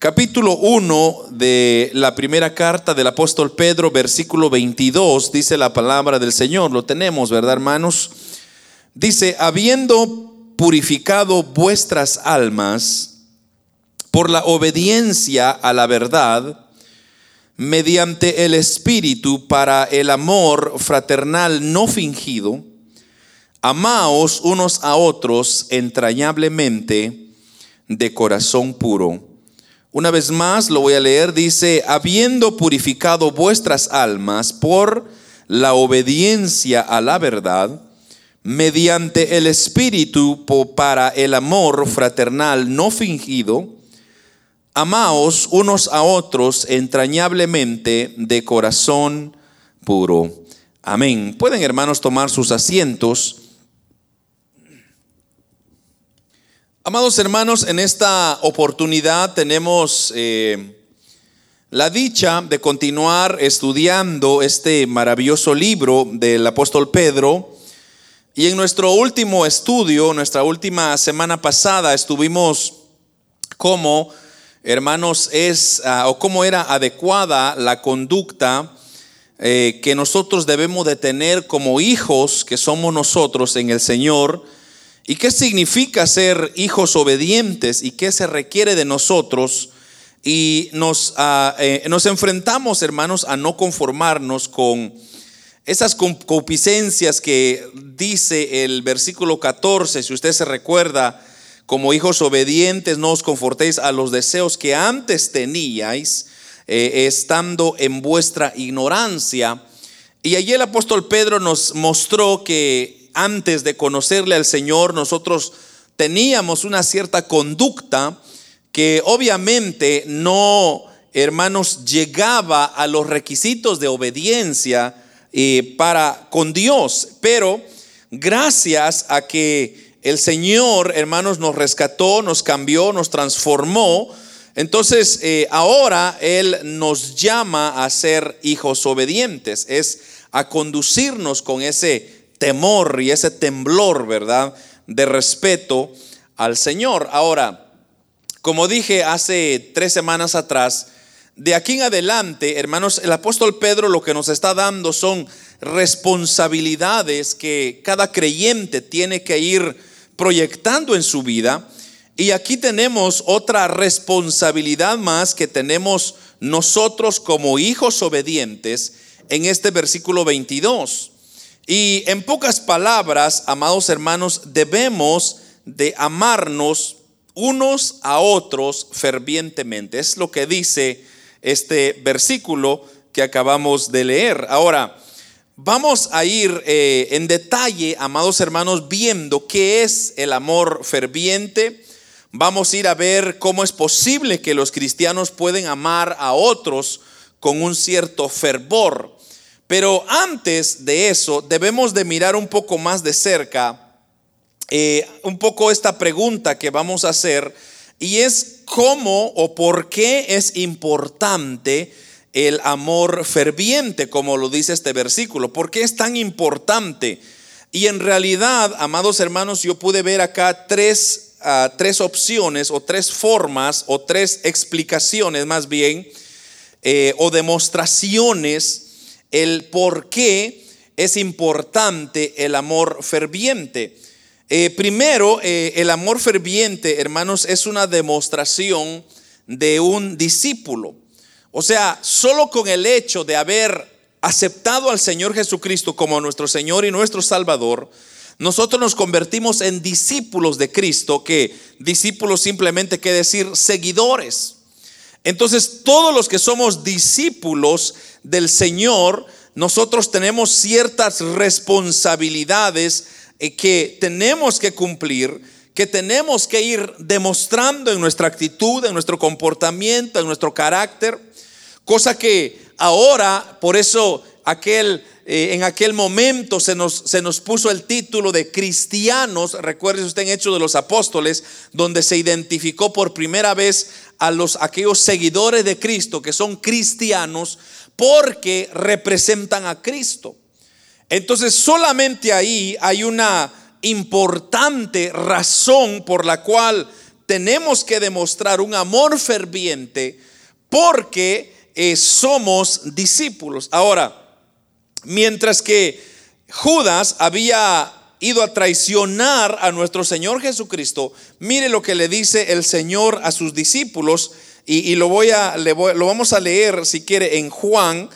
Capítulo 1 de la primera carta del apóstol Pedro, versículo 22, dice la palabra del Señor. Lo tenemos, ¿verdad, hermanos? Dice, habiendo purificado vuestras almas por la obediencia a la verdad, mediante el Espíritu para el amor fraternal no fingido, amaos unos a otros entrañablemente de corazón puro una vez más lo voy a leer, dice, habiendo purificado vuestras almas por la obediencia a la verdad, mediante el Espíritu para el amor fraternal no fingido, amaos unos a otros entrañablemente de corazón puro. Amén. Pueden hermanos tomar sus asientos. Amados hermanos, en esta oportunidad tenemos eh, la dicha de continuar estudiando este maravilloso libro del apóstol Pedro. Y en nuestro último estudio, nuestra última semana pasada, estuvimos como, hermanos, es ah, o cómo era adecuada la conducta eh, que nosotros debemos de tener como hijos que somos nosotros en el Señor ¿Y qué significa ser hijos obedientes y qué se requiere de nosotros? Y nos, ah, eh, nos enfrentamos, hermanos, a no conformarnos con esas concupiscencias que dice el versículo 14, si usted se recuerda, como hijos obedientes, no os confortéis a los deseos que antes teníais, eh, estando en vuestra ignorancia. Y allí el apóstol Pedro nos mostró que antes de conocerle al Señor, nosotros teníamos una cierta conducta que obviamente no, hermanos, llegaba a los requisitos de obediencia eh, para con Dios, pero gracias a que el Señor, hermanos, nos rescató, nos cambió, nos transformó, entonces eh, ahora Él nos llama a ser hijos obedientes, es a conducirnos con ese temor y ese temblor, ¿verdad? De respeto al Señor. Ahora, como dije hace tres semanas atrás, de aquí en adelante, hermanos, el apóstol Pedro lo que nos está dando son responsabilidades que cada creyente tiene que ir proyectando en su vida. Y aquí tenemos otra responsabilidad más que tenemos nosotros como hijos obedientes en este versículo 22. Y en pocas palabras, amados hermanos, debemos de amarnos unos a otros fervientemente. Es lo que dice este versículo que acabamos de leer. Ahora, vamos a ir eh, en detalle, amados hermanos, viendo qué es el amor ferviente. Vamos a ir a ver cómo es posible que los cristianos pueden amar a otros con un cierto fervor. Pero antes de eso, debemos de mirar un poco más de cerca, eh, un poco esta pregunta que vamos a hacer, y es cómo o por qué es importante el amor ferviente, como lo dice este versículo. ¿Por qué es tan importante? Y en realidad, amados hermanos, yo pude ver acá tres, ah, tres opciones o tres formas o tres explicaciones más bien, eh, o demostraciones el por qué es importante el amor ferviente. Eh, primero, eh, el amor ferviente, hermanos, es una demostración de un discípulo. O sea, solo con el hecho de haber aceptado al Señor Jesucristo como nuestro Señor y nuestro Salvador, nosotros nos convertimos en discípulos de Cristo, que discípulos simplemente quiere decir seguidores. Entonces, todos los que somos discípulos del Señor, nosotros tenemos ciertas responsabilidades eh, que tenemos que cumplir, que tenemos que ir demostrando en nuestra actitud, en nuestro comportamiento, en nuestro carácter, cosa que ahora, por eso aquel eh, en aquel momento se nos, se nos puso el título de cristianos, recuerde usted en Hechos de los Apóstoles, donde se identificó por primera vez a los aquellos seguidores de Cristo que son cristianos porque representan a Cristo. Entonces, solamente ahí hay una importante razón por la cual tenemos que demostrar un amor ferviente porque eh, somos discípulos. Ahora, mientras que Judas había ido a traicionar a nuestro Señor Jesucristo, mire lo que le dice el Señor a sus discípulos y, lo, voy a, lo vamos a leer si quiere en Juan,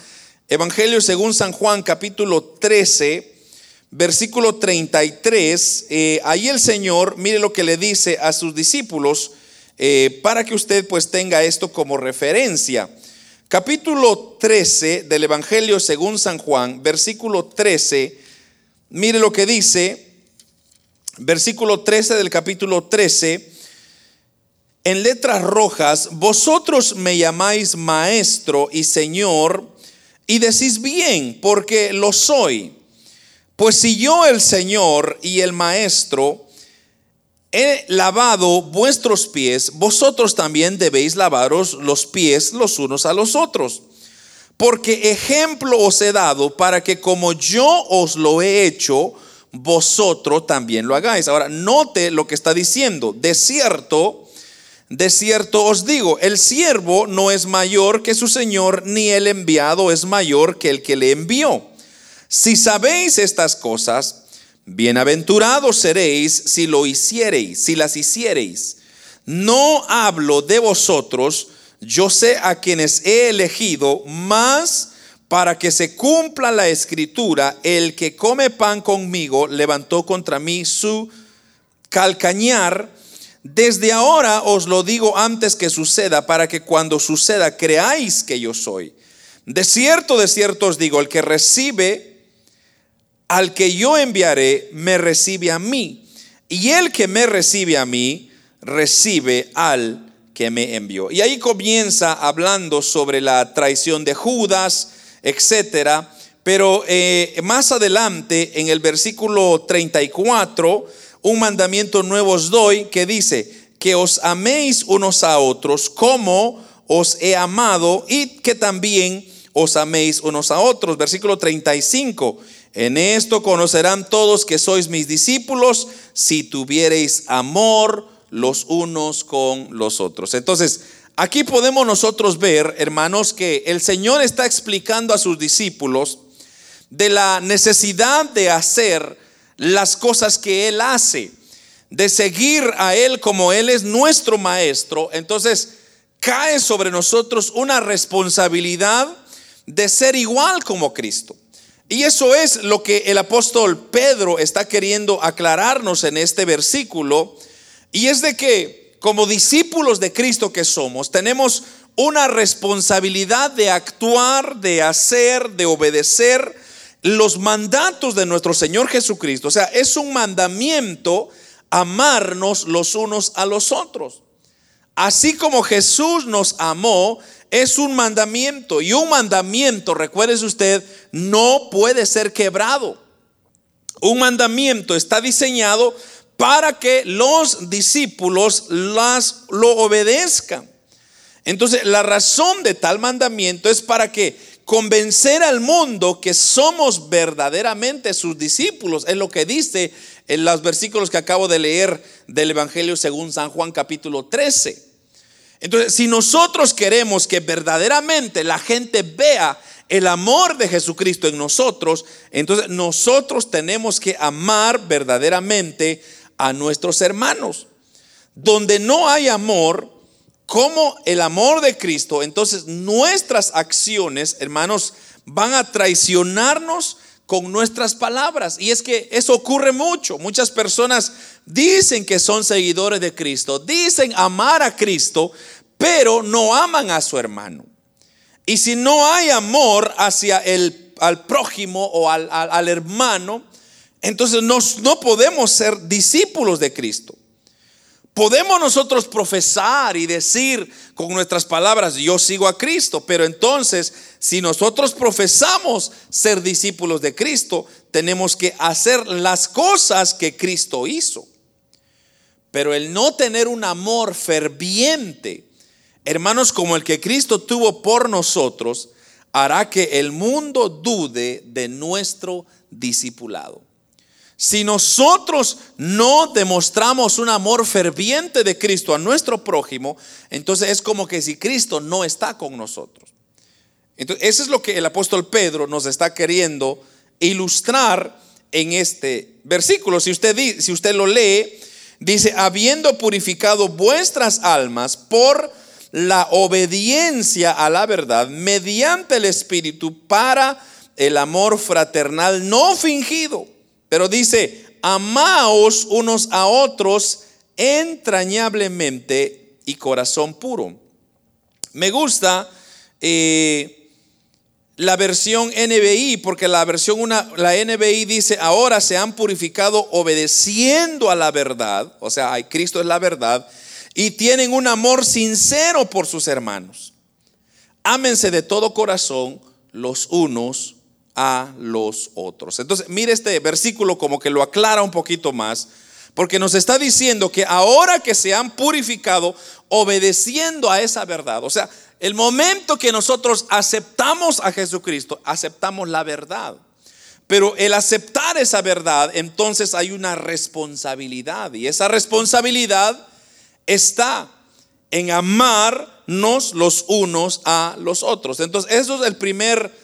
Evangelio según San Juan capítulo 13, versículo 33. Eh, ahí el Señor, mire lo que le dice a sus discípulos eh, para que usted pues tenga esto como referencia. Capítulo 13 del Evangelio según San Juan, versículo 13, mire lo que dice, versículo 13 del capítulo 13, en letras rojas, vosotros me llamáis maestro y señor, y decís bien, porque lo soy. Pues si yo el Señor y el maestro he lavado vuestros pies, vosotros también debéis lavaros los pies los unos a los otros. Porque ejemplo os he dado para que como yo os lo he hecho, vosotros también lo hagáis. Ahora, note lo que está diciendo. De cierto, de cierto os digo, el siervo no es mayor que su Señor, ni el enviado es mayor que el que le envió. Si sabéis estas cosas, Bienaventurados seréis si lo hiciereis, si las hiciereis. No hablo de vosotros, yo sé a quienes he elegido, más para que se cumpla la escritura, el que come pan conmigo levantó contra mí su calcañar. Desde ahora os lo digo antes que suceda, para que cuando suceda creáis que yo soy. De cierto, de cierto os digo, el que recibe al que yo enviaré me recibe a mí, y el que me recibe a mí recibe al que me envió. Y ahí comienza hablando sobre la traición de Judas, etcétera. Pero eh, más adelante, en el versículo 34, un mandamiento nuevo os doy que dice, que os améis unos a otros como os he amado y que también os améis unos a otros. Versículo 35. En esto conocerán todos que sois mis discípulos si tuviereis amor los unos con los otros. Entonces, aquí podemos nosotros ver, hermanos, que el Señor está explicando a sus discípulos de la necesidad de hacer las cosas que Él hace, de seguir a Él como Él es nuestro Maestro. Entonces, cae sobre nosotros una responsabilidad de ser igual como Cristo. Y eso es lo que el apóstol Pedro está queriendo aclararnos en este versículo. Y es de que como discípulos de Cristo que somos, tenemos una responsabilidad de actuar, de hacer, de obedecer los mandatos de nuestro Señor Jesucristo. O sea, es un mandamiento amarnos los unos a los otros. Así como Jesús nos amó, es un mandamiento. Y un mandamiento, recuérdese usted, no puede ser quebrado. Un mandamiento está diseñado para que los discípulos las, lo obedezcan. Entonces, la razón de tal mandamiento es para que convencer al mundo que somos verdaderamente sus discípulos. Es lo que dice en los versículos que acabo de leer del Evangelio según San Juan capítulo 13. Entonces, si nosotros queremos que verdaderamente la gente vea el amor de Jesucristo en nosotros, entonces nosotros tenemos que amar verdaderamente a nuestros hermanos. Donde no hay amor, como el amor de Cristo, entonces nuestras acciones, hermanos, van a traicionarnos con nuestras palabras. Y es que eso ocurre mucho. Muchas personas dicen que son seguidores de Cristo, dicen amar a Cristo, pero no aman a su hermano. Y si no hay amor hacia el al prójimo o al, al, hermano, entonces no podemos ser discípulos de Cristo. Podemos nosotros profesar y decir con nuestras palabras, yo sigo a Cristo, pero entonces si nosotros profesamos ser discípulos de Cristo, tenemos que hacer las cosas que Cristo hizo. Pero el no tener un amor ferviente, hermanos, como el que Cristo tuvo por nosotros, hará que el mundo dude de nuestro discipulado. Si nosotros no demostramos un amor ferviente de Cristo a nuestro prójimo, entonces es como que si Cristo no está con nosotros. Entonces, eso es lo que el apóstol Pedro nos está queriendo ilustrar en este versículo. Si usted, si usted lo lee, dice, habiendo purificado vuestras almas por la obediencia a la verdad mediante el Espíritu para el amor fraternal no fingido. Pero dice, amaos unos a otros entrañablemente y corazón puro. Me gusta eh, la versión NBI, porque la versión una, la NBI dice, ahora se han purificado obedeciendo a la verdad, o sea, Cristo es la verdad, y tienen un amor sincero por sus hermanos. Ámense de todo corazón los unos a los otros. Entonces, mire este versículo como que lo aclara un poquito más, porque nos está diciendo que ahora que se han purificado, obedeciendo a esa verdad, o sea, el momento que nosotros aceptamos a Jesucristo, aceptamos la verdad. Pero el aceptar esa verdad, entonces hay una responsabilidad. Y esa responsabilidad está en amarnos los unos a los otros. Entonces, eso es el primer,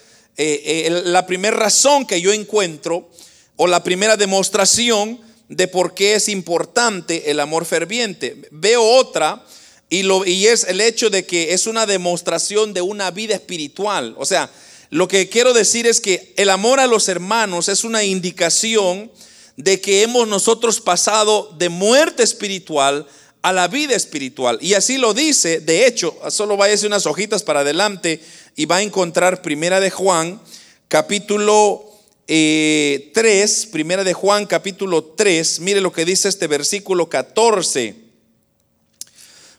eh, la primera razón que yo encuentro, o la primera demostración de por qué es importante el amor ferviente. Veo otra y, lo, y es el hecho de que es una demostración de una vida espiritual. O sea, lo que quiero decir es que el amor a los hermanos es una indicación de que hemos nosotros pasado de muerte espiritual a la vida espiritual. Y así lo dice, de hecho, solo váyase unas hojitas para adelante y va a encontrar Primera de Juan, capítulo 3, eh, Primera de Juan, capítulo 3, mire lo que dice este versículo 14.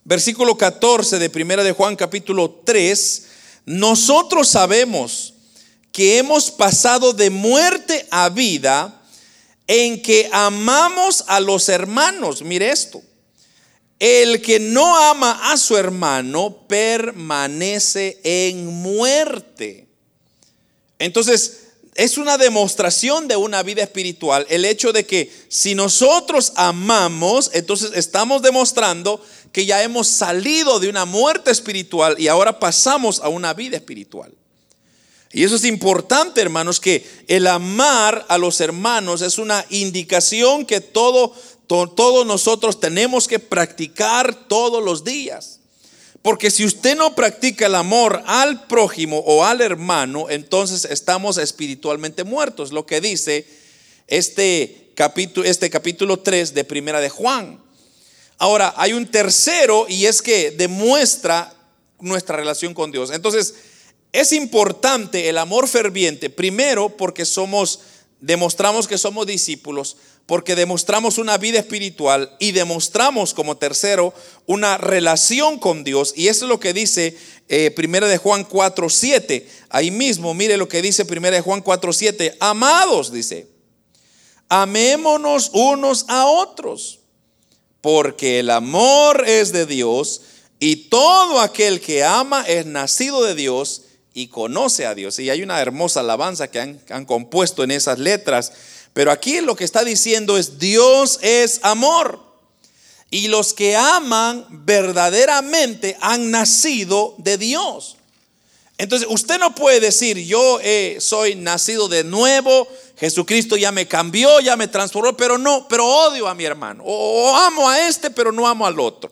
Versículo 14 de Primera de Juan capítulo 3, nosotros sabemos que hemos pasado de muerte a vida en que amamos a los hermanos. Mire esto. El que no ama a su hermano permanece en muerte. Entonces, es una demostración de una vida espiritual el hecho de que si nosotros amamos, entonces estamos demostrando que ya hemos salido de una muerte espiritual y ahora pasamos a una vida espiritual. Y eso es importante, hermanos, que el amar a los hermanos es una indicación que todo, todos nosotros tenemos que practicar todos los días. Porque si usted no practica el amor al prójimo o al hermano, entonces estamos espiritualmente muertos. Lo que dice este capítulo, este capítulo 3 de Primera de Juan. Ahora, hay un tercero y es que demuestra nuestra relación con Dios. Entonces, es importante el amor ferviente, primero porque somos, demostramos que somos discípulos, porque demostramos una vida espiritual y demostramos como tercero una relación con Dios. Y eso es lo que dice eh, Primera de Juan 4, 7. Ahí mismo, mire lo que dice Primera de Juan 4, 7. Amados, dice, amémonos unos a otros porque el amor es de Dios y todo aquel que ama es nacido de Dios y conoce a Dios. Y hay una hermosa alabanza que han, compuesto en esas letras, pero aquí lo que está diciendo es Dios es amor. Y los que aman verdaderamente han nacido de Dios. Entonces, usted no puede decir, yo eh, soy nacido de nuevo, Jesucristo ya me cambió, ya me transformó, pero no, pero odio a mi hermano. O, amo a este, pero no amo al otro.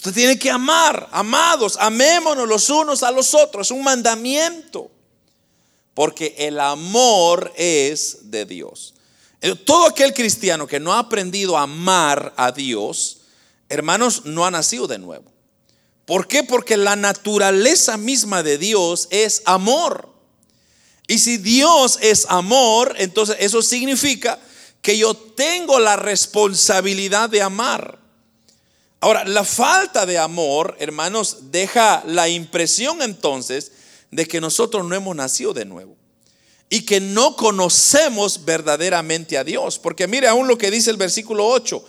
Usted tiene que amar, amados, amémonos los unos a los otros. Es un mandamiento. Porque el amor es de Dios. Todo aquel cristiano que no ha aprendido a amar a Dios, hermanos, no ha nacido de nuevo. ¿Por qué? Porque la naturaleza misma de Dios es amor. Y si Dios es amor, entonces eso significa que yo tengo la responsabilidad de amar. Ahora, la falta de amor, hermanos, deja la impresión entonces de que nosotros no hemos nacido de nuevo y que no conocemos verdaderamente a Dios. Porque mire aún lo que dice el versículo 8,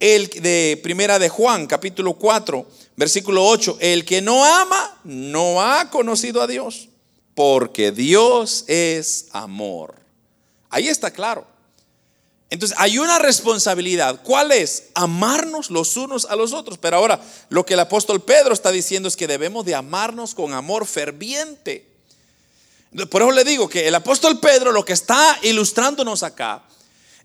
el de Primera de Juan, capítulo 4, versículo 8, el que no ama no ha conocido a Dios, porque Dios es amor. Ahí está claro. Entonces hay una responsabilidad. ¿Cuál es? Amarnos los unos a los otros. Pero ahora lo que el apóstol Pedro está diciendo es que debemos de amarnos con amor ferviente. Por eso le digo que el apóstol Pedro lo que está ilustrándonos acá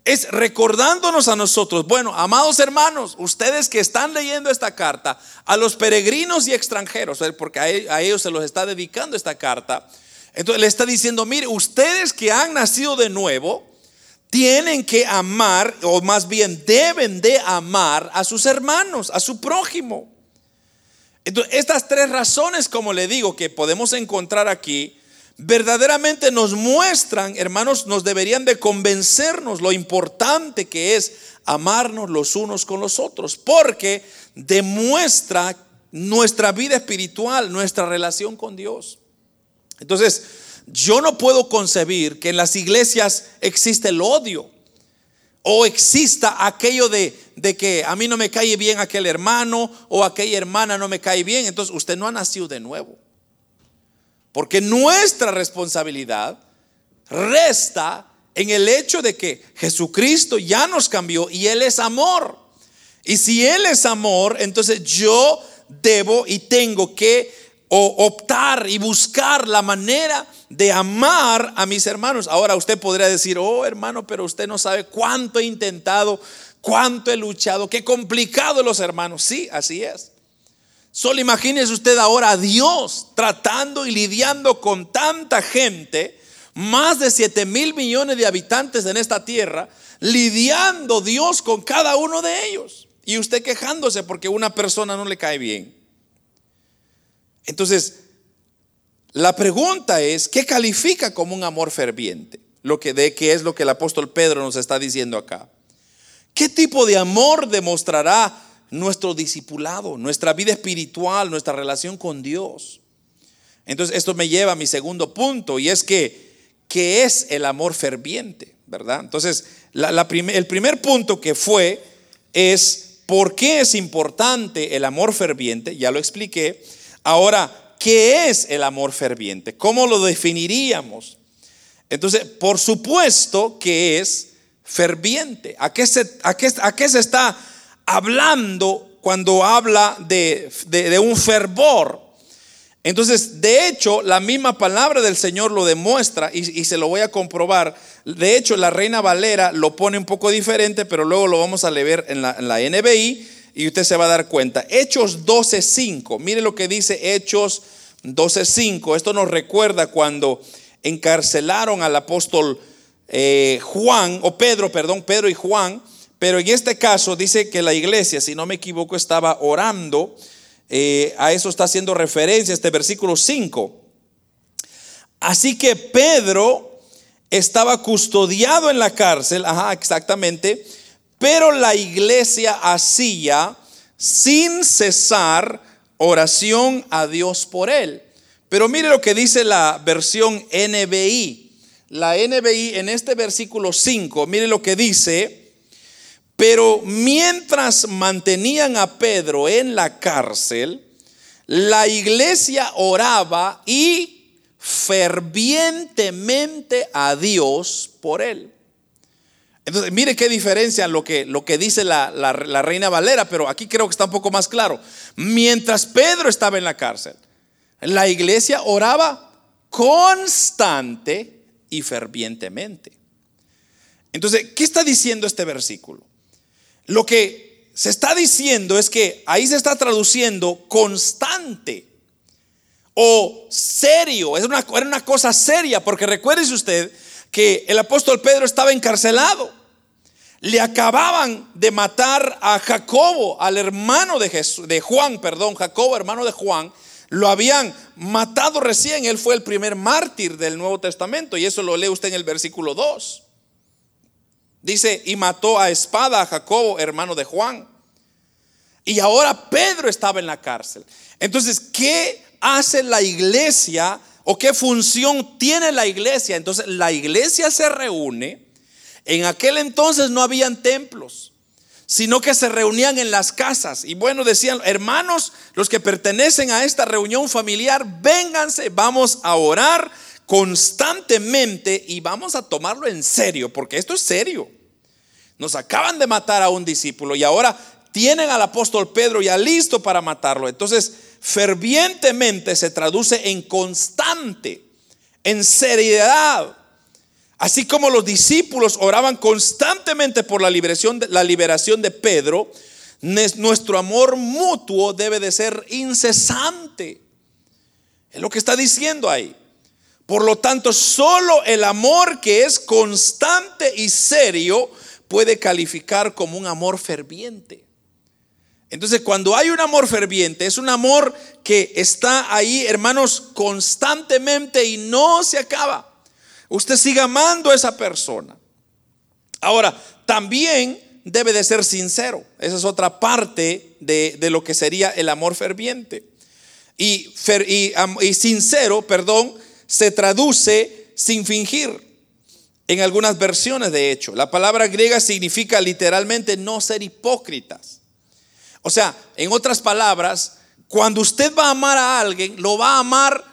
es recordándonos a nosotros, bueno, amados hermanos, ustedes que están leyendo esta carta, a los peregrinos y extranjeros, eh, porque a ellos se los está dedicando esta carta, entonces le está diciendo, mire, ustedes que han nacido de nuevo, tienen que amar, o más bien deben de amar a sus hermanos, a su prójimo. Entonces, estas tres razones, como le digo, que podemos encontrar aquí, verdaderamente nos muestran, hermanos, nos deberían de convencernos lo importante que es amarnos los unos con los otros, porque demuestra nuestra vida espiritual, nuestra relación con Dios. Entonces, yo no puedo concebir que en las iglesias existe el odio o exista aquello de, de, que a mí no me cae bien aquel hermano o aquella hermana no me cae bien. Entonces usted no ha nacido de nuevo. Porque nuestra responsabilidad resta en el hecho de que Jesucristo ya nos cambió y Él es amor. Y si Él es amor, entonces yo debo y tengo que optar y buscar la manera de amar a mis hermanos. Ahora usted podría decir, oh hermano, pero usted no sabe cuánto he intentado, cuánto he luchado, qué complicado los hermanos. Sí, así es. Solo imagínese usted ahora a Dios tratando y lidiando con tanta gente, más de 7 mil millones de habitantes en esta tierra, lidiando Dios con cada uno de ellos. Y usted quejándose porque una persona no le cae bien. Entonces, la pregunta es, ¿qué califica como un amor ferviente? Lo que de qué es lo que el apóstol Pedro nos está diciendo acá. ¿Qué tipo de amor demostrará nuestro discipulado, nuestra vida espiritual, nuestra relación con Dios. Entonces, esto me lleva a mi segundo punto y es que, ¿qué es el amor ferviente? ¿Verdad? Entonces, el primer punto que fue es, ¿por qué es importante el amor ferviente? Ya lo expliqué. Ahora, ¿qué es el amor ferviente? ¿Cómo lo definiríamos? Entonces, por supuesto que es ferviente. ¿A qué se, está hablando cuando habla de, un fervor. Entonces, de hecho, la misma palabra del Señor lo demuestra y, se lo voy a comprobar. De hecho, la Reina Valera lo pone un poco diferente, pero luego lo vamos a leer en la, en la NBI y usted se va a dar cuenta. Hechos 12.5, mire lo que dice Hechos 12.5. Esto nos recuerda cuando encarcelaron al apóstol eh, Juan, o Pedro, perdón, Pedro y Juan pero en este caso dice que la iglesia, si no me equivoco, estaba orando. Eh, a eso está haciendo referencia este versículo 5. Así que Pedro estaba custodiado en la cárcel, ajá, exactamente, pero la iglesia hacía sin cesar oración a Dios por él. Pero mire lo que dice la versión NBI. La NBI en este versículo 5, mire lo que dice, pero mientras mantenían a Pedro en la cárcel, la iglesia oraba y fervientemente a Dios por él. Entonces, mire qué diferencia lo que, lo que dice la, la, reina Valera, pero aquí creo que está un poco más claro. Mientras Pedro estaba en la cárcel, la iglesia oraba constante y fervientemente. Entonces, ¿qué está diciendo este versículo? Lo que se está diciendo es que ahí se está traduciendo constante o serio. Es una, era una cosa seria, porque recuérdese usted que el apóstol Pedro estaba encarcelado. Le acababan de matar a Jacobo, al hermano de, Juan, perdón, Jacobo, hermano de Juan. Lo habían matado recién, él fue el primer mártir del Nuevo Testamento y eso lo lee usted en el versículo 2. Dice, y mató a espada a Jacobo, hermano de Juan. Y ahora Pedro estaba en la cárcel. Entonces, ¿qué hace la iglesia o qué función tiene la iglesia? Entonces, la iglesia se reúne. En aquel entonces no habían templos, sino que se reunían en las casas. Y bueno, decían, hermanos, los que pertenecen a esta reunión familiar, vénganse, vamos a orar constantemente y vamos a tomarlo en serio, porque esto es serio. Nos acaban de matar a un discípulo y ahora tienen al apóstol Pedro ya listo para matarlo. Entonces, fervientemente se traduce en constante, en seriedad. Así como los discípulos oraban constantemente por la liberación de, la liberación de Pedro, nuestro amor mutuo debe de ser incesante. Es lo que está diciendo ahí. Por lo tanto, solo el amor que es constante y serio puede calificar como un amor ferviente. Entonces, cuando hay un amor ferviente, es un amor que está ahí, hermanos, constantemente y no se acaba. Usted sigue amando a esa persona. Ahora, también debe de ser sincero. Esa es otra parte de, lo que sería el amor ferviente. Y, y sincero, perdón, se traduce sin fingir. En algunas versiones, de hecho, la palabra griega significa literalmente no ser hipócritas. O sea, en otras palabras, cuando usted va a amar a alguien, lo va a amar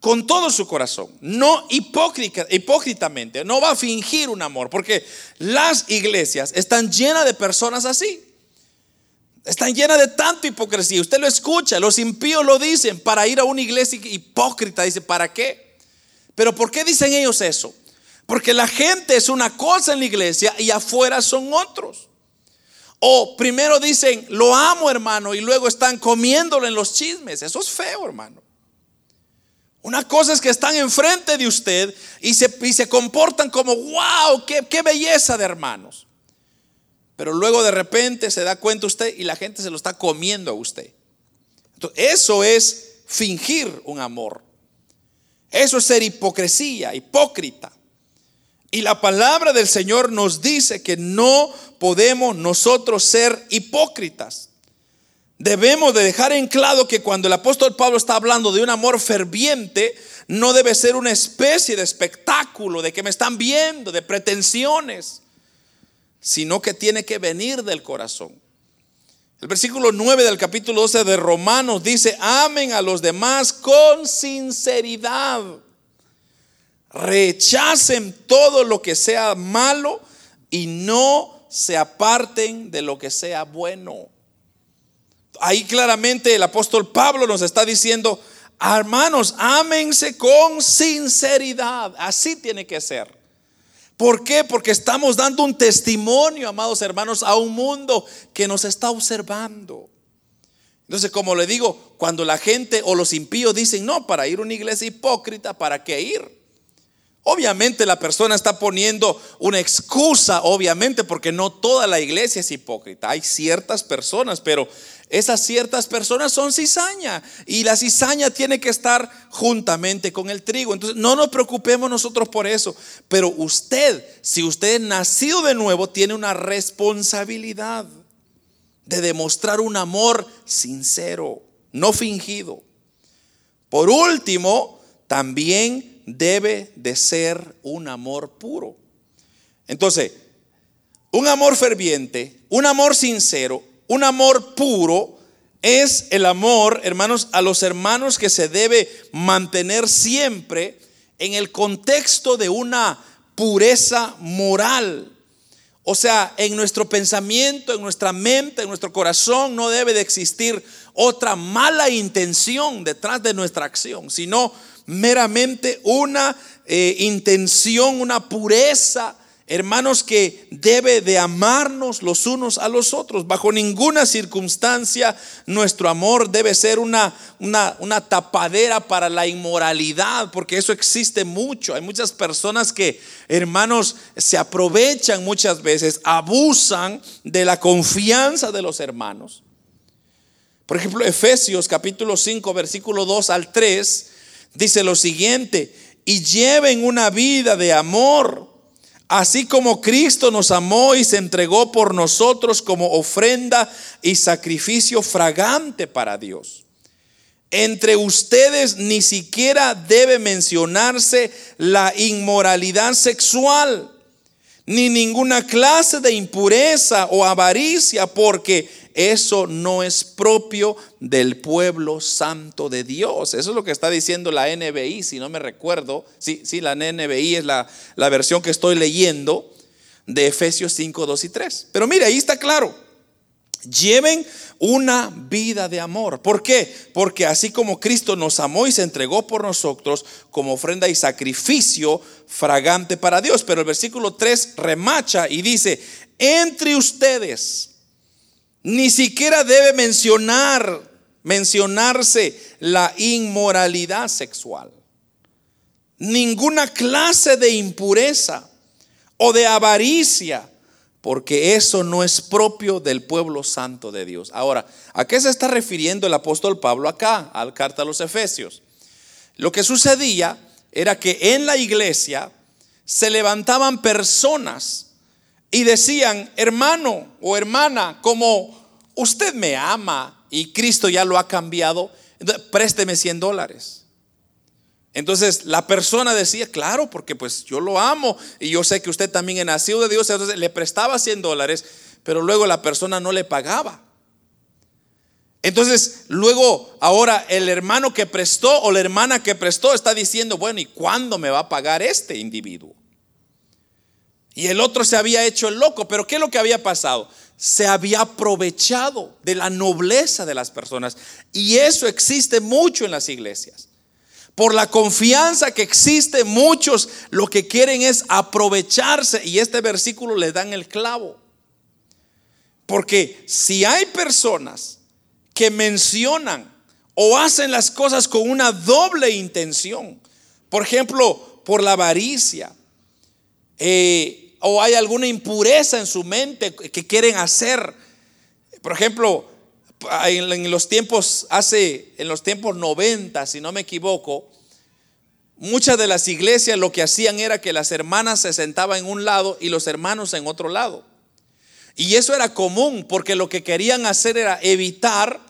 con todo su corazón, no hipócrita, hipócritamente, no va a fingir un amor, porque las iglesias están llenas de personas así. Están llenas de tanta hipocresía. Usted lo escucha, los impíos lo dicen para ir a una iglesia hipócrita. Dice, ¿para qué? Pero ¿por qué dicen ellos eso? Porque la gente es una cosa en la iglesia y afuera son otros. O primero dicen, lo amo hermano, y luego están comiéndolo en los chismes. Eso es feo, hermano. Una cosa es que están enfrente de usted y se, se comportan como, wow, qué, qué belleza de hermanos. Pero luego de repente se da cuenta usted y la gente se lo está comiendo a usted. Eso es fingir un amor. Eso es ser hipocresía, hipócrita. Y la palabra del Señor nos dice que no podemos nosotros ser hipócritas. Debemos de dejar en claro que cuando el apóstol Pablo está hablando de un amor ferviente, no debe ser una especie de espectáculo, de que me están viendo, de pretensiones, sino que tiene que venir del corazón. El versículo 9 del capítulo 12 de Romanos dice, amen a los demás con sinceridad rechacen todo lo que sea malo y no se aparten de lo que sea bueno. Ahí claramente el apóstol Pablo nos está diciendo, hermanos, ámense con sinceridad. Así tiene que ser. ¿Por qué? Porque estamos dando un testimonio, amados hermanos, a un mundo que nos está observando. Entonces, como le digo, cuando la gente o los impíos dicen, no, para ir a una iglesia hipócrita, ¿para qué ir? Obviamente la persona está poniendo una excusa, obviamente, porque no toda la iglesia es hipócrita. Hay ciertas personas, pero esas ciertas personas son cizaña y la cizaña tiene que estar juntamente con el trigo. Entonces, no nos preocupemos nosotros por eso. Pero usted, si usted es nacido de nuevo, tiene una responsabilidad de demostrar un amor sincero, no fingido. Por último, también debe de ser un amor puro. Entonces, un amor ferviente, un amor sincero, un amor puro es el amor, hermanos, a los hermanos que se debe mantener siempre en el contexto de una pureza moral. O sea, en nuestro pensamiento, en nuestra mente, en nuestro corazón no debe de existir otra mala intención detrás de nuestra acción, sino meramente una eh, intención, una pureza, hermanos, que debe de amarnos los unos a los otros. Bajo ninguna circunstancia nuestro amor debe ser una, una, una tapadera para la inmoralidad, porque eso existe mucho. Hay muchas personas que, hermanos, se aprovechan muchas veces, abusan de la confianza de los hermanos. Por ejemplo, Efesios capítulo 5, versículo 2 al 3 dice lo siguiente, y lleven una vida de amor, así como Cristo nos amó y se entregó por nosotros como ofrenda y sacrificio fragante para Dios. Entre ustedes ni siquiera debe mencionarse la inmoralidad sexual, ni ninguna clase de impureza o avaricia, porque eso no es propio del pueblo santo de Dios. Eso es lo que está diciendo la NBI, si no me recuerdo. Sí, sí, la NBI es la, la versión que estoy leyendo. de Efesios 5, 2 y 3. Pero mire, ahí está claro. Lleven una vida de amor. ¿Por qué? Porque así como Cristo nos amó y se entregó por nosotros como ofrenda y sacrificio fragante para Dios. Pero el versículo 3 remacha y dice, entre ustedes ni siquiera debe mencionar, mencionarse la inmoralidad sexual. Ninguna clase de impureza o de avaricia, porque eso no es propio del pueblo santo de Dios. Ahora, ¿a qué se está refiriendo el apóstol Pablo acá, al carta a los Efesios? Lo que sucedía era que en la iglesia se levantaban personas y decían, hermano o hermana, como usted me ama y Cristo ya lo ha cambiado, présteme 100 dólares. Entonces la persona decía, claro, porque pues yo lo amo y yo sé que usted también es nacido de Dios, entonces le prestaba 100 dólares, pero luego la persona no le pagaba. Entonces, luego, ahora el hermano que prestó o la hermana que prestó está diciendo, bueno, ¿y cuándo me va a pagar este individuo? Y el otro se había hecho el loco, pero ¿qué es lo que había pasado? Se había aprovechado de la nobleza de las personas. Y eso existe mucho en las iglesias. Por la confianza que existe, muchos lo que quieren es aprovecharse y este versículo le dan el clavo. Porque si hay personas que mencionan o hacen las cosas con una doble intención, por ejemplo, por la avaricia, eh, o hay alguna impureza en su mente que quieren hacer, por ejemplo, en los tiempos, hace, en los tiempos 90, si no me equivoco, muchas de las iglesias lo que hacían era que las hermanas se sentaban en un lado y los hermanos en otro lado. Y eso era común porque lo que querían hacer era evitar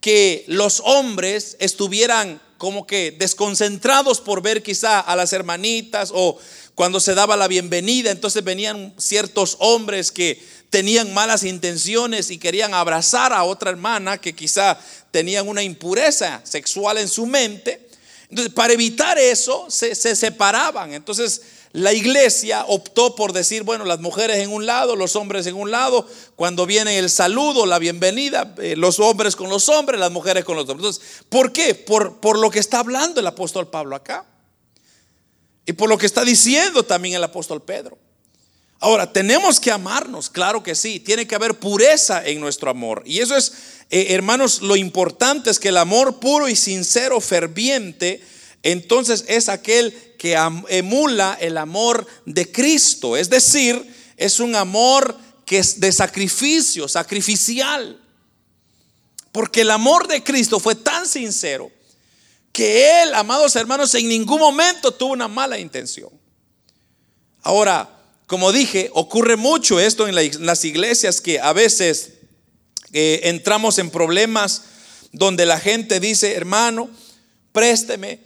que los hombres estuvieran como que desconcentrados por ver quizá a las hermanitas o cuando se daba la bienvenida, entonces venían ciertos hombres que tenían malas intenciones y querían abrazar a otra hermana que quizá tenían una impureza sexual en su mente. Entonces, para evitar eso, se, separaban. Entonces, la iglesia optó por decir, bueno, las mujeres en un lado, los hombres en un lado, cuando viene el saludo, la bienvenida, eh, los hombres con los hombres, las mujeres con los hombres. Entonces, ¿por qué? Por, por lo que está hablando el apóstol Pablo acá. Y por lo que está diciendo también el apóstol Pedro. Ahora, tenemos que amarnos, claro que sí, tiene que haber pureza en nuestro amor. Y eso es, eh, hermanos, lo importante es que el amor puro y sincero, ferviente, entonces es aquel que emula el amor de Cristo. Es decir, es un amor que es de sacrificio, sacrificial. Porque el amor de Cristo fue tan sincero que Él, amados hermanos, en ningún momento tuvo una mala intención. Ahora, como dije, ocurre mucho esto en las iglesias que a veces eh, entramos en problemas donde la gente dice, hermano, présteme,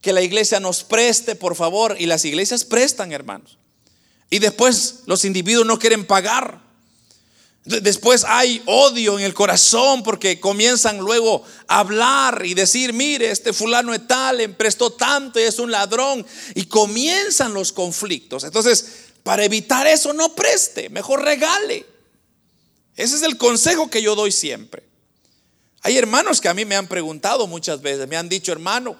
que la iglesia nos preste, por favor. Y las iglesias prestan, hermanos. Y después los individuos no quieren pagar. Después hay odio en el corazón porque comienzan luego a hablar y decir, mire, este fulano es tal, le prestó tanto y es un ladrón. Y comienzan los conflictos. Entonces, para evitar eso, no preste, mejor regale. Ese es el consejo que yo doy siempre. Hay hermanos que a mí me han preguntado muchas veces, me han dicho, hermano,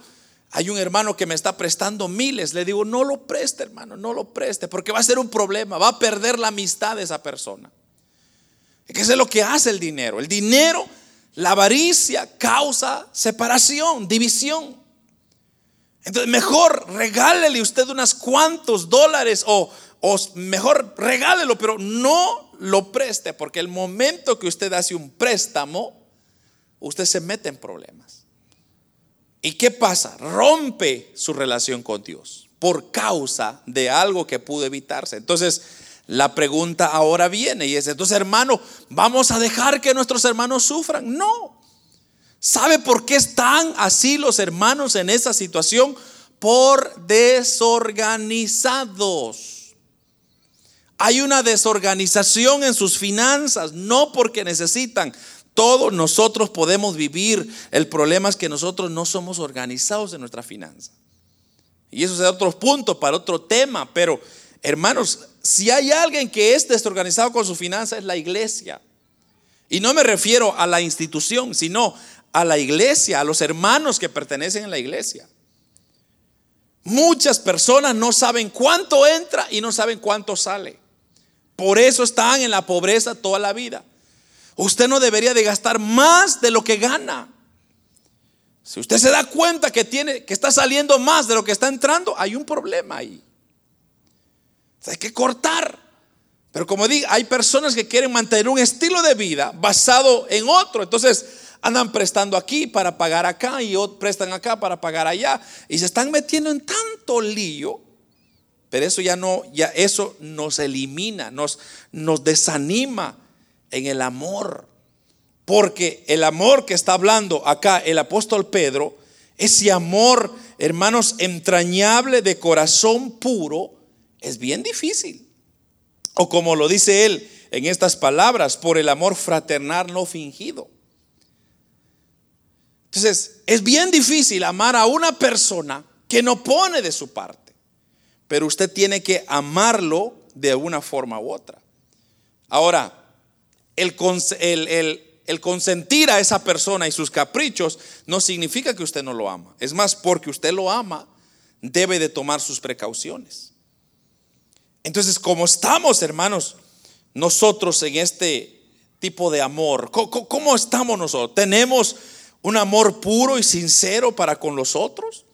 hay un hermano que me está prestando miles. Le digo, no lo preste, hermano, no lo preste, porque va a ser un problema, va a perder la amistad de esa persona. Que eso es lo que hace el dinero. El dinero, la avaricia, causa separación, división. Entonces, mejor regálele usted unos cuantos dólares o, o mejor regálelo, pero no lo preste, porque el momento que usted hace un préstamo, usted se mete en problemas. ¿Y qué pasa? Rompe su relación con Dios por causa de algo que pudo evitarse. Entonces, la pregunta ahora viene y es, entonces hermano, ¿vamos a dejar que nuestros hermanos sufran? No. ¿Sabe por qué están así los hermanos en esa situación? Por desorganizados. Hay una desorganización en sus finanzas, no porque necesitan. Todos nosotros podemos vivir. El problema es que nosotros no somos organizados en nuestra finanza. Y eso es otro punto para otro tema, pero hermanos, si hay alguien que es desorganizado con su finanza es la iglesia. Y no me refiero a la institución, sino a la iglesia, a los hermanos que pertenecen a la iglesia. Muchas personas no saben cuánto entra y no saben cuánto sale. Por eso están en la pobreza toda la vida. Usted no debería de gastar más de lo que gana. Si usted se da cuenta que tiene que está saliendo más de lo que está entrando, hay un problema ahí. Hay que cortar. Pero como digo, hay personas que quieren mantener un estilo de vida basado en otro. Entonces andan prestando aquí para pagar acá y prestan acá para pagar allá. Y se están metiendo en tanto lío. Pero eso ya no, ya eso nos elimina, nos, nos desanima en el amor. Porque el amor que está hablando acá el apóstol Pedro, ese amor, hermanos, entrañable de corazón puro, es bien difícil. O como lo dice él en estas palabras, por el amor fraternal no fingido. Entonces, es bien difícil amar a una persona que no pone de su parte, pero usted tiene que amarlo de una forma u otra. Ahora, el, el, consentir a esa persona y sus caprichos no significa que usted no lo ama. Es más, porque usted lo ama, debe de tomar sus precauciones. Entonces, como estamos, hermanos, nosotros en este tipo de amor, ¿cómo, estamos nosotros? ¿Tenemos un amor puro y sincero para con los otros?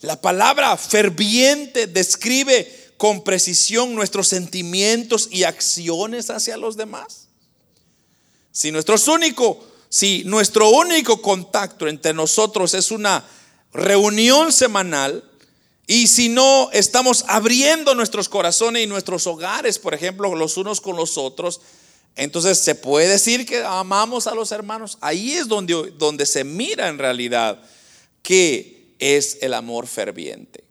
La palabra ferviente describe con precisión nuestros sentimientos y acciones hacia los demás. Si nuestro único, si nuestro único contacto entre nosotros es una reunión semanal, y si no estamos abriendo nuestros corazones y nuestros hogares, por ejemplo, los unos con los otros, entonces se puede decir que amamos a los hermanos. Ahí es donde, donde se mira en realidad que es el amor ferviente.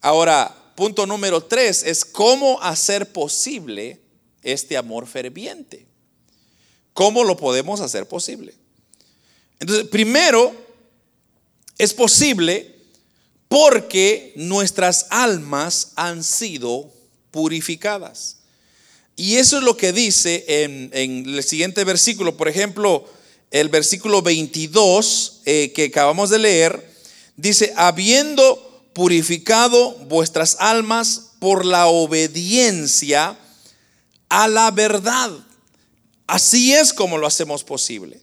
Ahora, punto número tres es cómo hacer posible este amor ferviente. ¿Cómo lo podemos hacer posible? Entonces, primero, es posible porque nuestras almas han sido purificadas. Y eso es lo que dice en, el siguiente versículo, por ejemplo, el versículo 22 eh, que acabamos de leer, dice, habiendo purificado vuestras almas por la obediencia a la verdad. Así es como lo hacemos posible.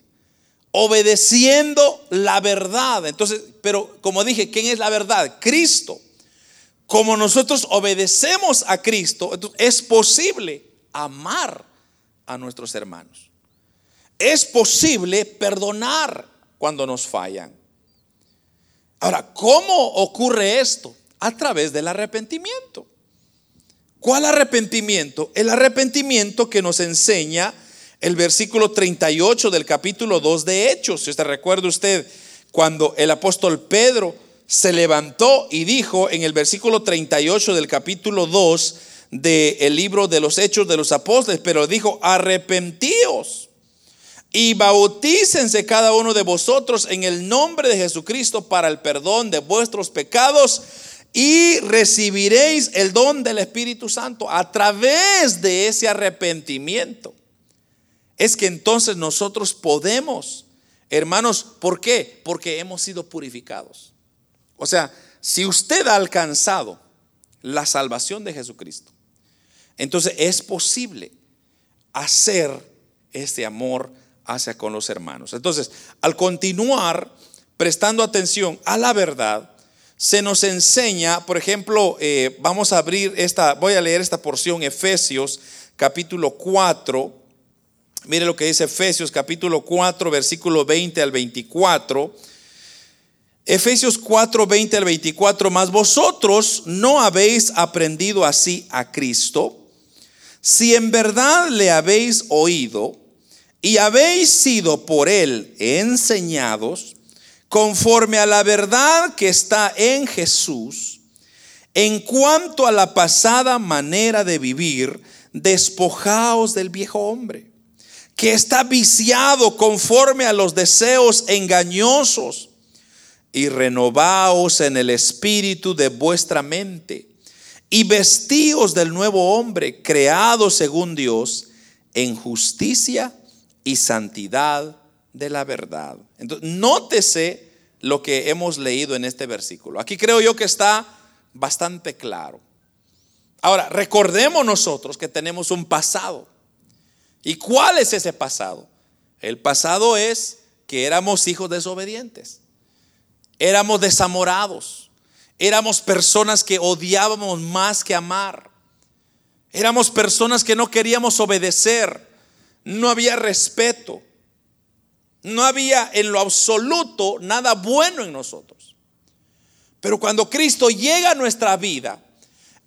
Obedeciendo la verdad. Entonces, pero como dije, ¿quién es la verdad? Cristo. Como nosotros obedecemos a Cristo, es posible amar a nuestros hermanos. Es posible perdonar cuando nos fallan. Ahora, ¿cómo ocurre esto? A través del arrepentimiento. ¿Cuál arrepentimiento? El arrepentimiento que nos enseña el versículo 38 del capítulo 2 de Hechos. Si usted recuerda usted cuando el apóstol Pedro se levantó y dijo en el versículo 38 del capítulo 2 del libro de los Hechos de los Apóstoles, pero dijo, arrepentíos y bautícense cada uno de vosotros en el nombre de Jesucristo para el perdón de vuestros pecados y recibiréis el don del Espíritu Santo a través de ese arrepentimiento es que entonces nosotros podemos, hermanos, ¿por qué? Porque hemos sido purificados. O sea, si usted ha alcanzado la salvación de Jesucristo, entonces es posible hacer este amor hacia con los hermanos. Entonces, al continuar prestando atención a la verdad, se nos enseña, por ejemplo, eh, vamos a abrir esta, voy a leer esta porción, Efesios capítulo 4, Mire lo que dice Efesios capítulo 4, versículo 20 al 24. Efesios 4, 20 al 24, más vosotros no habéis aprendido así a Cristo, si en verdad le habéis oído y habéis sido por él enseñados, conforme a la verdad que está en Jesús, en cuanto a la pasada manera de vivir, despojaos del viejo hombre que está viciado conforme a los deseos engañosos, y renovaos en el espíritu de vuestra mente, y vestíos del nuevo hombre, creado según Dios, en justicia y santidad de la verdad. Entonces, nótese lo que hemos leído en este versículo. Aquí creo yo que está bastante claro. Ahora, recordemos nosotros que tenemos un pasado. ¿Y cuál es ese pasado? El pasado es que éramos hijos desobedientes, éramos desamorados, Éramos personas que odiábamos más que amar. Éramos personas que no queríamos obedecer. No había respeto. No había en lo absoluto nada bueno en nosotros. Pero cuando Cristo llega a nuestra vida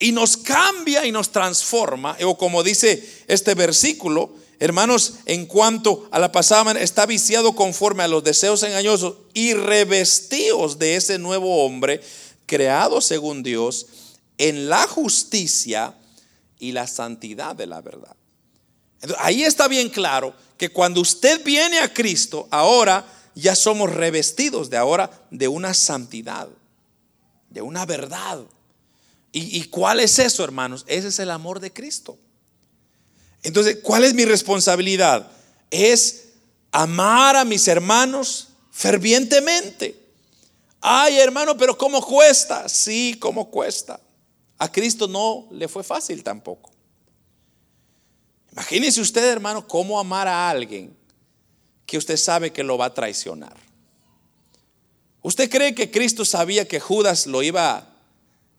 y nos cambia y nos transforma, o como dice este versículo, hermanos, en cuanto a la pasada, está viciado conforme a los deseos engañosos y revestidos de ese nuevo hombre creado según Dios en la justicia y la santidad de la verdad. ahí está bien claro que cuando usted viene a Cristo, ahora ya somos revestidos de ahora de una santidad, de una verdad. ¿Y, ¿Y cuál es eso, hermanos? Ese es el amor de Cristo. Entonces, ¿cuál es mi responsabilidad? Es amar a mis hermanos fervientemente. Ay, hermano, pero ¿cómo cuesta? Sí, ¿cómo cuesta? A Cristo no le fue fácil tampoco. Imagínese usted, hermano, cómo amar a alguien que usted sabe que lo va a traicionar. ¿Usted cree que Cristo sabía que Judas lo iba,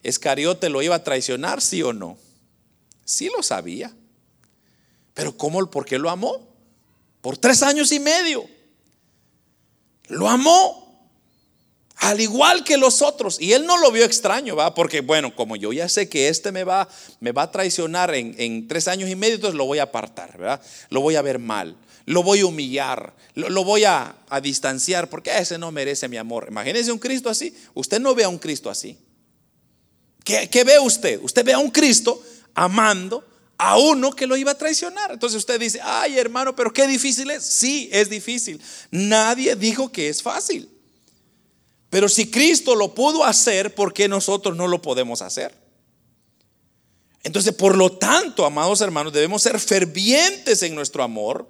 Escariote lo iba a traicionar, sí o no? Sí lo sabía. Pero ¿cómo? ¿Por qué lo amó? Por tres años y medio. Lo amó al igual que los otros. Y él no lo vio extraño, ¿va? Porque, bueno, como yo ya sé que este me va, me va a traicionar en, tres años y medio, entonces lo voy a apartar, ¿verdad? Lo voy a ver mal, lo voy a humillar, lo, voy a, distanciar, porque ese no merece mi amor. Imagínese un Cristo así. Usted no ve a un Cristo así. ¿Qué, ¿Qué ve usted? Usted ve a un Cristo amando a uno que lo iba a traicionar. Entonces usted dice, ay hermano, pero qué difícil es. Sí, es difícil. Nadie dijo que es fácil. Pero si Cristo lo pudo hacer, ¿por qué nosotros no lo podemos hacer? Entonces, por lo tanto, amados hermanos, debemos ser fervientes en nuestro amor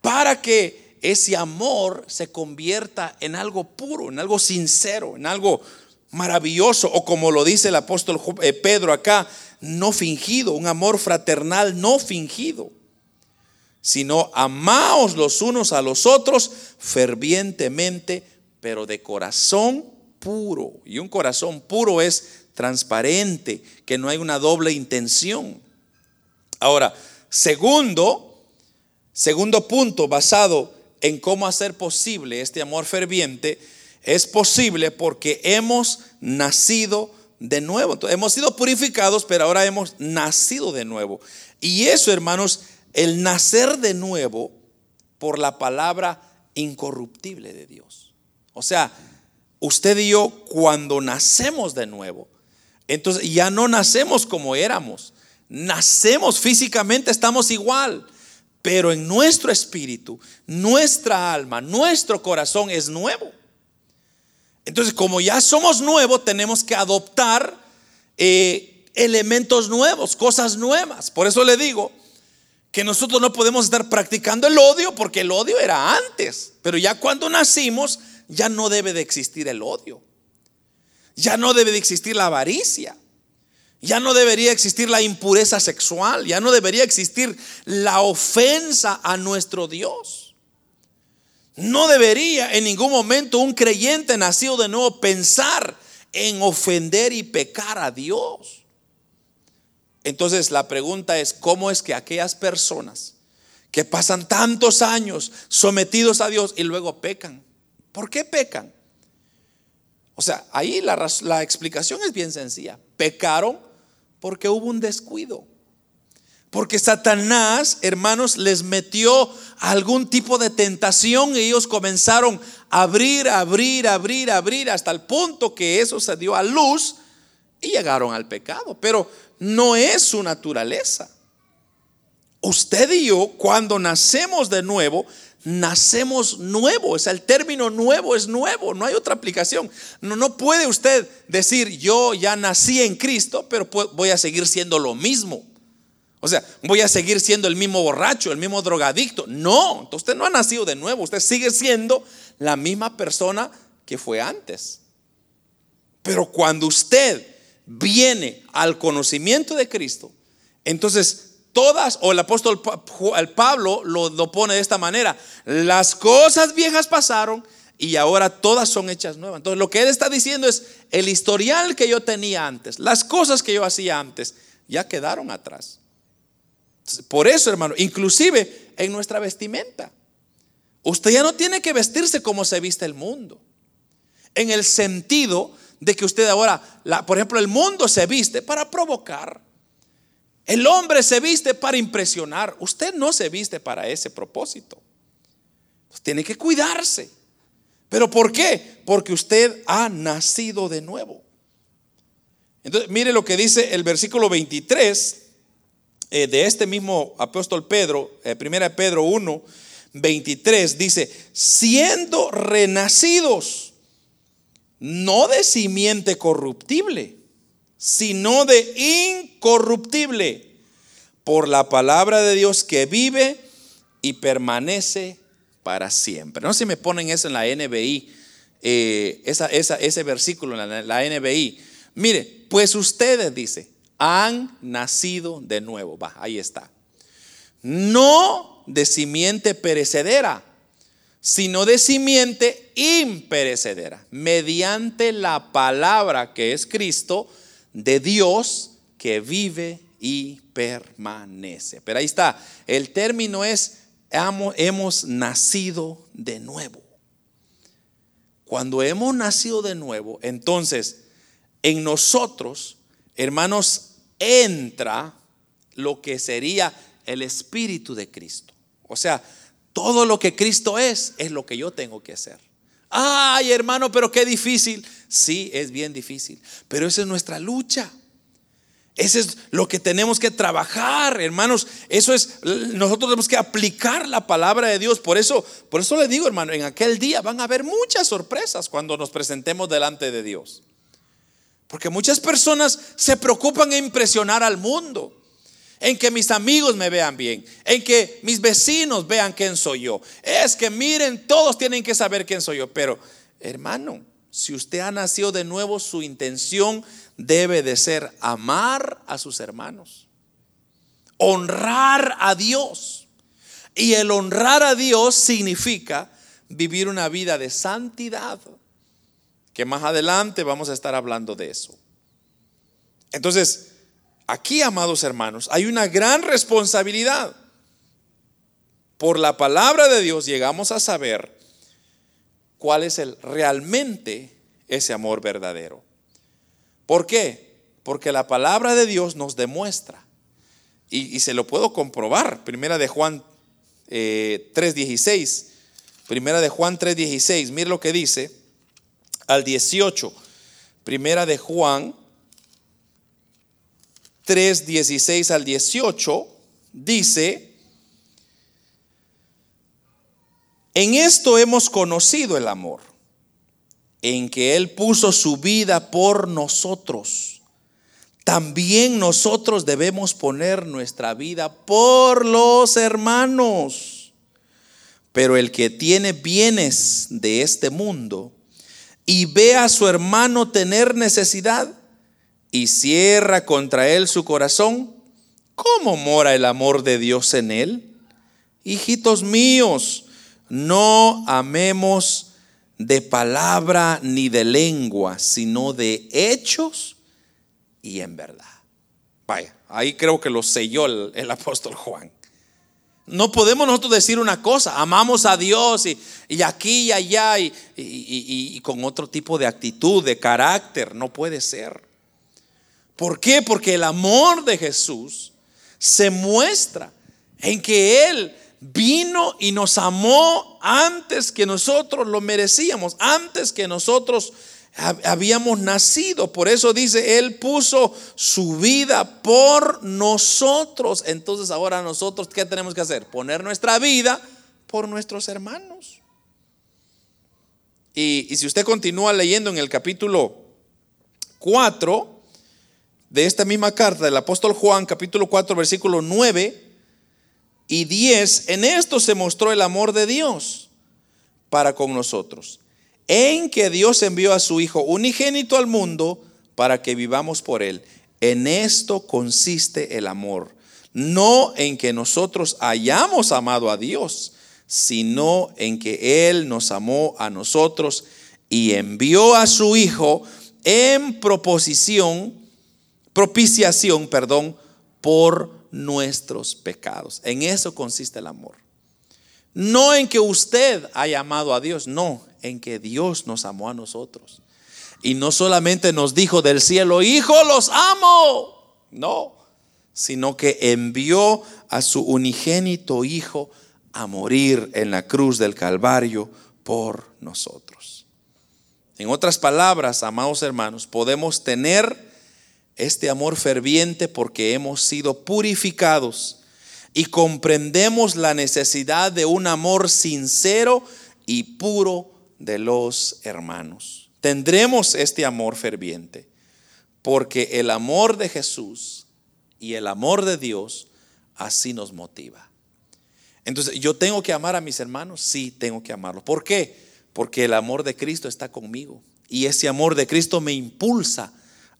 para que ese amor se convierta en algo puro, en algo sincero, en algo maravilloso, o como lo dice el apóstol eh, Pedro acá, no fingido, un amor fraternal no fingido, sino amaos los unos a los otros fervientemente pero de corazón puro. Y un corazón puro es transparente, que no hay una doble intención. Ahora, segundo, segundo punto basado en cómo hacer posible este amor ferviente, es posible porque hemos nacido de nuevo. hemos sido purificados, pero ahora hemos nacido de nuevo. Y eso, hermanos, el nacer de nuevo por la palabra incorruptible de Dios. O sea, usted y yo cuando nacemos de nuevo, entonces ya no nacemos como éramos. Nacemos físicamente, estamos igual, pero en nuestro espíritu, nuestra alma, nuestro corazón es nuevo. Entonces, como ya somos nuevos, tenemos que adoptar eh, elementos nuevos, cosas nuevas. Por eso le digo que nosotros no podemos estar practicando el odio porque el odio era antes, pero ya cuando nacimos ya no debe de existir el odio. Ya no debe de existir la avaricia. Ya no debería existir la impureza sexual. Ya no debería existir la ofensa a nuestro Dios. No debería en ningún momento un creyente nacido de nuevo pensar en ofender y pecar a Dios. Entonces la pregunta es, ¿cómo es que aquellas personas que pasan tantos años sometidos a Dios y luego pecan? ¿Por qué pecan? O sea, ahí la, explicación es bien sencilla. Pecaron porque hubo un descuido. Porque Satanás, hermanos, les metió algún tipo de tentación y ellos comenzaron a abrir, abrir, abrir, abrir, hasta el punto que eso se dio a luz y llegaron al pecado. Pero no es su naturaleza. Usted y yo, cuando nacemos de nuevo, nacemos nuevo. O sea, el término nuevo es nuevo, no hay otra aplicación. No, no puede usted decir, yo ya nací en Cristo, pero voy a seguir siendo lo mismo. O sea, voy a seguir siendo el mismo borracho, el mismo drogadicto. No, usted no ha nacido de nuevo, usted sigue siendo la misma persona que fue antes. Pero cuando usted viene al conocimiento de Cristo, entonces todas, o el apóstol Pablo lo, lo, pone de esta manera, las cosas viejas pasaron y ahora todas son hechas nuevas. Entonces lo que él está diciendo es, el historial que yo tenía antes, las cosas que yo hacía antes, ya quedaron atrás. Por eso, hermano, inclusive en nuestra vestimenta. Usted ya no tiene que vestirse como se viste el mundo. En el sentido de que usted ahora, por ejemplo, el mundo se viste para provocar. El hombre se viste para impresionar. Usted no se viste para ese propósito. tiene que cuidarse. ¿Pero por qué? Porque usted ha nacido de nuevo. Entonces, mire lo que dice el versículo 23 eh, de este mismo apóstol Pedro, eh, primera Pedro 1, 23, dice, siendo renacidos, no de simiente corruptible, sino de incorruptible, por la palabra de Dios que vive y permanece para siempre. No sé si me ponen eso en la NBI, eh, ese versículo en la NBI. Mire, pues ustedes, dice, han nacido de nuevo. Va, ahí está. No de simiente perecedera, sino de simiente imperecedera, mediante la palabra que es Cristo, de Dios que vive y permanece. Pero ahí está, el término es, hemos nacido de nuevo. Cuando hemos nacido de nuevo, entonces en nosotros, hermanos, entra lo que sería el Espíritu de Cristo. O sea, todo lo que Cristo es, es lo que yo tengo que hacer. Ay, hermano, pero qué difícil. Sí, es bien difícil, pero esa es nuestra lucha. Eso es lo que tenemos que trabajar, hermanos. Eso es, nosotros tenemos que aplicar la palabra de Dios. Por eso, por eso le digo, hermano, en aquel día van a haber muchas sorpresas cuando nos presentemos delante de Dios. Porque muchas personas se preocupan en impresionar al mundo, en que mis amigos me vean bien, en que mis vecinos vean quién soy yo. Es que miren, todos tienen que saber quién soy yo. Pero, hermano, si usted ha nacido de nuevo, su intención debe de ser amar a sus hermanos, honrar a Dios. Y el honrar a Dios significa vivir una vida de santidad que más adelante vamos a estar hablando de eso. Entonces, aquí, amados hermanos, hay una gran responsabilidad. Por la palabra de Dios llegamos a saber cuál es el realmente ese amor verdadero. ¿Por qué? Porque la palabra de Dios nos demuestra, y, se lo puedo comprobar, primera de Juan 3.16, eh, primera de Juan 3.16, mire lo que dice, al 18. Primera de Juan 3, 16 al 18 dice, en esto hemos conocido el amor, en que Él puso su vida por nosotros. También nosotros debemos poner nuestra vida por los hermanos. Pero el que tiene bienes de este mundo, y ve a su hermano tener necesidad y cierra contra él su corazón, ¿cómo mora el amor de Dios en él? Hijitos míos, no amemos de palabra ni de lengua, sino de hechos y en verdad. Vaya, ahí creo que lo selló el, el apóstol Juan. No podemos nosotros decir una cosa, amamos a Dios y, aquí y allá y, y, con otro tipo de actitud, de carácter. No puede ser. ¿Por qué? Porque el amor de Jesús se muestra en que Él vino y nos amó antes que nosotros lo merecíamos, antes que nosotros habíamos nacido. Por eso dice, Él puso su vida por nosotros. Entonces ahora nosotros, ¿qué tenemos que hacer? Poner nuestra vida por nuestros hermanos. Y, y si usted continúa leyendo en el capítulo 4 de esta misma carta del apóstol Juan, capítulo 4, versículo 9 y 10, en esto se mostró el amor de Dios para con nosotros, en que Dios envió a su Hijo unigénito al mundo para que vivamos por él. En esto consiste el amor, no en que nosotros hayamos amado a Dios, sino en que Él nos amó a nosotros y envió a su Hijo en proposición, propiciación, perdón, por nuestros pecados. En eso consiste el amor. No en que usted haya amado a Dios, no, en que Dios nos amó a nosotros. Y no solamente nos dijo del cielo, hijo, los amo. No, sino que envió a su unigénito Hijo a morir en la cruz del Calvario por nosotros. En otras palabras, amados hermanos, podemos tener este amor ferviente porque hemos sido purificados y comprendemos la necesidad de un amor sincero y puro de los hermanos. Tendremos este amor ferviente porque el amor de Jesús y el amor de Dios así nos motiva. Entonces, ¿yo tengo que amar a mis hermanos? Sí, tengo que amarlos. ¿Por qué? Porque el amor de Cristo está conmigo. Y ese amor de Cristo me impulsa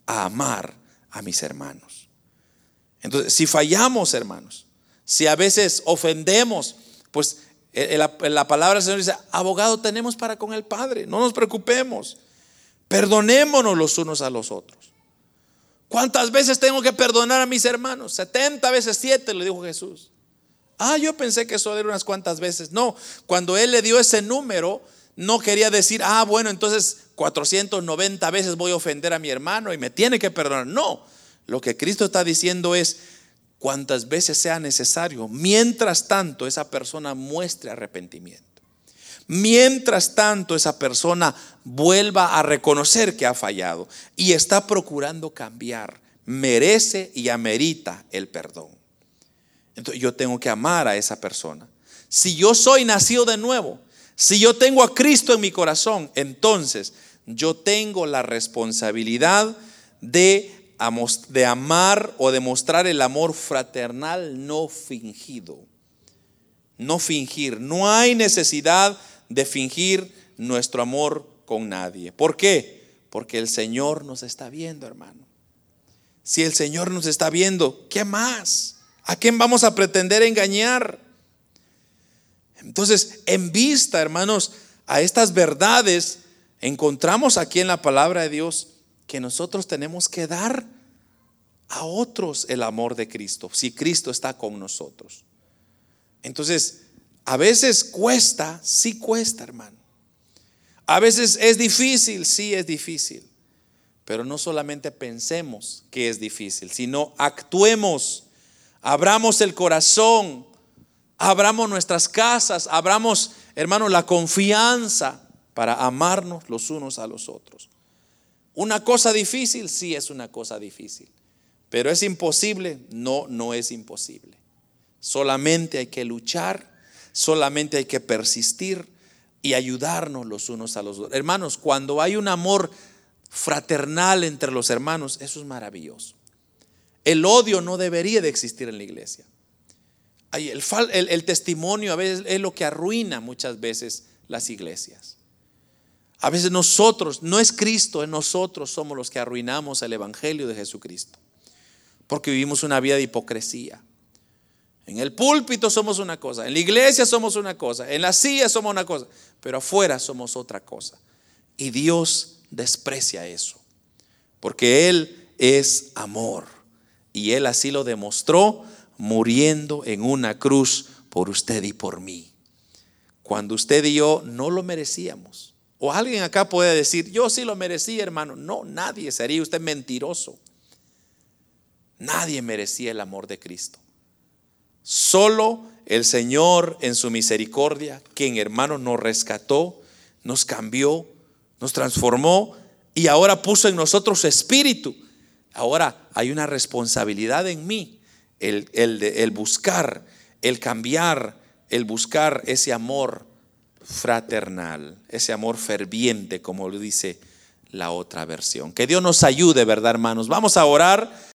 a amar a mis hermanos. Entonces, si fallamos, hermanos, si a veces ofendemos, pues la, palabra del Señor dice, abogado tenemos para con el Padre, no nos preocupemos, perdonémonos los unos a los otros. ¿Cuántas veces tengo que perdonar a mis hermanos? 70 veces 7, le dijo Jesús. Ah, yo pensé que eso era unas cuantas veces. No, cuando Él le dio ese número, no quería decir, ah, bueno, entonces 490 veces voy a ofender a mi hermano y me tiene que perdonar. No, lo que Cristo está diciendo es, cuantas veces sea necesario, mientras tanto esa persona muestre arrepentimiento. Mientras tanto, esa persona vuelva a reconocer que ha fallado y está procurando cambiar, merece y amerita el perdón. Entonces yo tengo que amar a esa persona. Si yo soy nacido de nuevo, si yo tengo a Cristo en mi corazón, entonces yo tengo la responsabilidad de, de amar o demostrar el amor fraternal no fingido. No fingir. No hay necesidad de fingir nuestro amor con nadie. ¿Por qué? Porque el Señor nos está viendo, hermano. Si el Señor nos está viendo, ¿qué más? ¿A quién vamos a pretender engañar? Entonces, en vista, hermanos, a estas verdades, encontramos aquí en la palabra de Dios que nosotros tenemos que dar a otros el amor de Cristo, si Cristo está con nosotros. Entonces, a veces cuesta, sí cuesta, hermano. A veces es difícil, sí es difícil. Pero no solamente pensemos que es difícil, sino actuemos, abramos el corazón, abramos nuestras casas, abramos, hermano, la confianza para amarnos los unos a los otros. Una cosa difícil, sí es una cosa difícil. Pero es imposible, no, no es imposible. Solamente hay que luchar Solamente hay que persistir y ayudarnos los unos a los otros. Hermanos, cuando hay un amor fraternal entre los hermanos, eso es maravilloso. El odio no debería de existir en la iglesia. El, el, testimonio a veces es lo que arruina muchas veces las iglesias. A veces nosotros, no es Cristo, es nosotros somos los que arruinamos el Evangelio de Jesucristo. Porque vivimos una vida de hipocresía. En el púlpito somos una cosa, en la iglesia somos una cosa, en la silla somos una cosa, pero afuera somos otra cosa. Y Dios desprecia eso, porque Él es amor. Y Él así lo demostró muriendo en una cruz por usted y por mí. Cuando usted y yo no lo merecíamos. O alguien acá puede decir, yo sí lo merecía, hermano. No, nadie sería usted mentiroso. Nadie merecía el amor de Cristo. Solo el Señor en su misericordia, quien hermano nos rescató, nos cambió, nos transformó y ahora puso en nosotros su espíritu. Ahora hay una responsabilidad en mí, el, el buscar, el cambiar, el buscar ese amor fraternal, ese amor ferviente, como lo dice la otra versión. Que Dios nos ayude, ¿verdad, hermanos? Vamos a orar